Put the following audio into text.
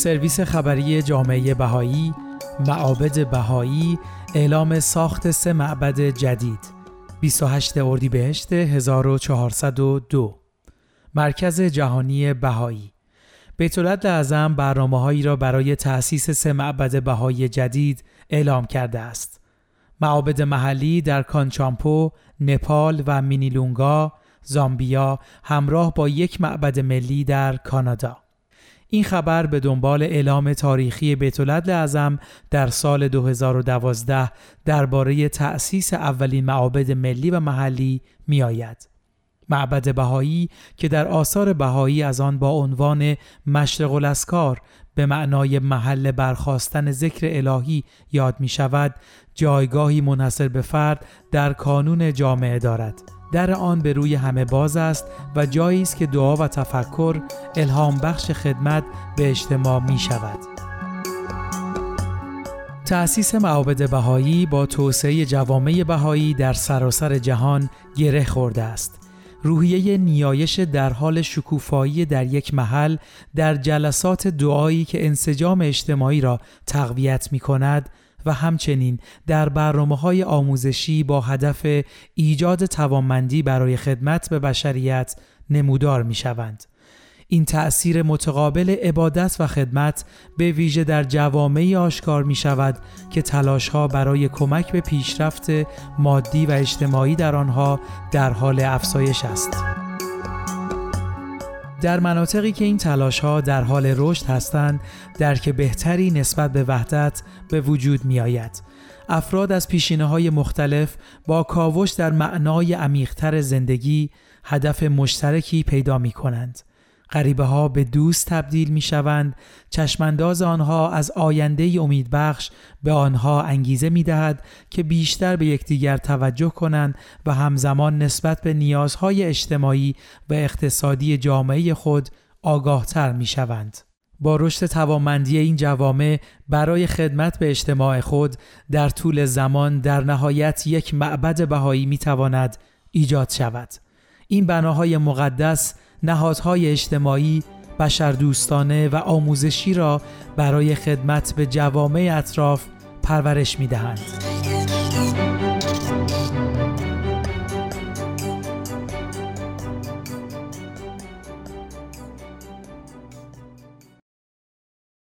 سرویس خبری جامعه بهایی معابد بهایی اعلام ساخت سه معبد جدید 28 اردیبهشت 1402 مرکز جهانی بهایی بیت اعظم برنامه هایی را برای تأسیس سه معبد بهایی جدید اعلام کرده است. معابد محلی در کانچامپو، نپال و مینیلونگا، زامبیا همراه با یک معبد ملی در کانادا. این خبر به دنبال اعلام تاریخی بیت اعظم در سال 2012 درباره تأسیس اولین معابد ملی و محلی می آید. معبد بهایی که در آثار بهایی از آن با عنوان مشرق الاسکار به معنای محل برخواستن ذکر الهی یاد می شود جایگاهی منحصر به فرد در کانون جامعه دارد در آن به روی همه باز است و جایی است که دعا و تفکر الهام بخش خدمت به اجتماع می شود. تأسیس معابد بهایی با توسعه جوامع بهایی در سراسر جهان گره خورده است. روحیه نیایش در حال شکوفایی در یک محل در جلسات دعایی که انسجام اجتماعی را تقویت می کند و همچنین در برنامه های آموزشی با هدف ایجاد توانمندی برای خدمت به بشریت نمودار می شوند. این تأثیر متقابل عبادت و خدمت به ویژه در جوامعی آشکار می شود که تلاش ها برای کمک به پیشرفت مادی و اجتماعی در آنها در حال افزایش است. در مناطقی که این تلاش ها در حال رشد هستند درک بهتری نسبت به وحدت به وجود می آید. افراد از پیشینه های مختلف با کاوش در معنای عمیقتر زندگی هدف مشترکی پیدا می کنند. غریبه ها به دوست تبدیل می شوند چشمانداز آنها از آینده امیدبخش به آنها انگیزه می دهد که بیشتر به یکدیگر توجه کنند و همزمان نسبت به نیازهای اجتماعی و اقتصادی جامعه خود آگاهتر می شوند. با رشد توانمندی این جوامع برای خدمت به اجتماع خود در طول زمان در نهایت یک معبد بهایی می تواند ایجاد شود. این بناهای مقدس نهادهای اجتماعی بشردوستانه و آموزشی را برای خدمت به جوامع اطراف پرورش می دهند.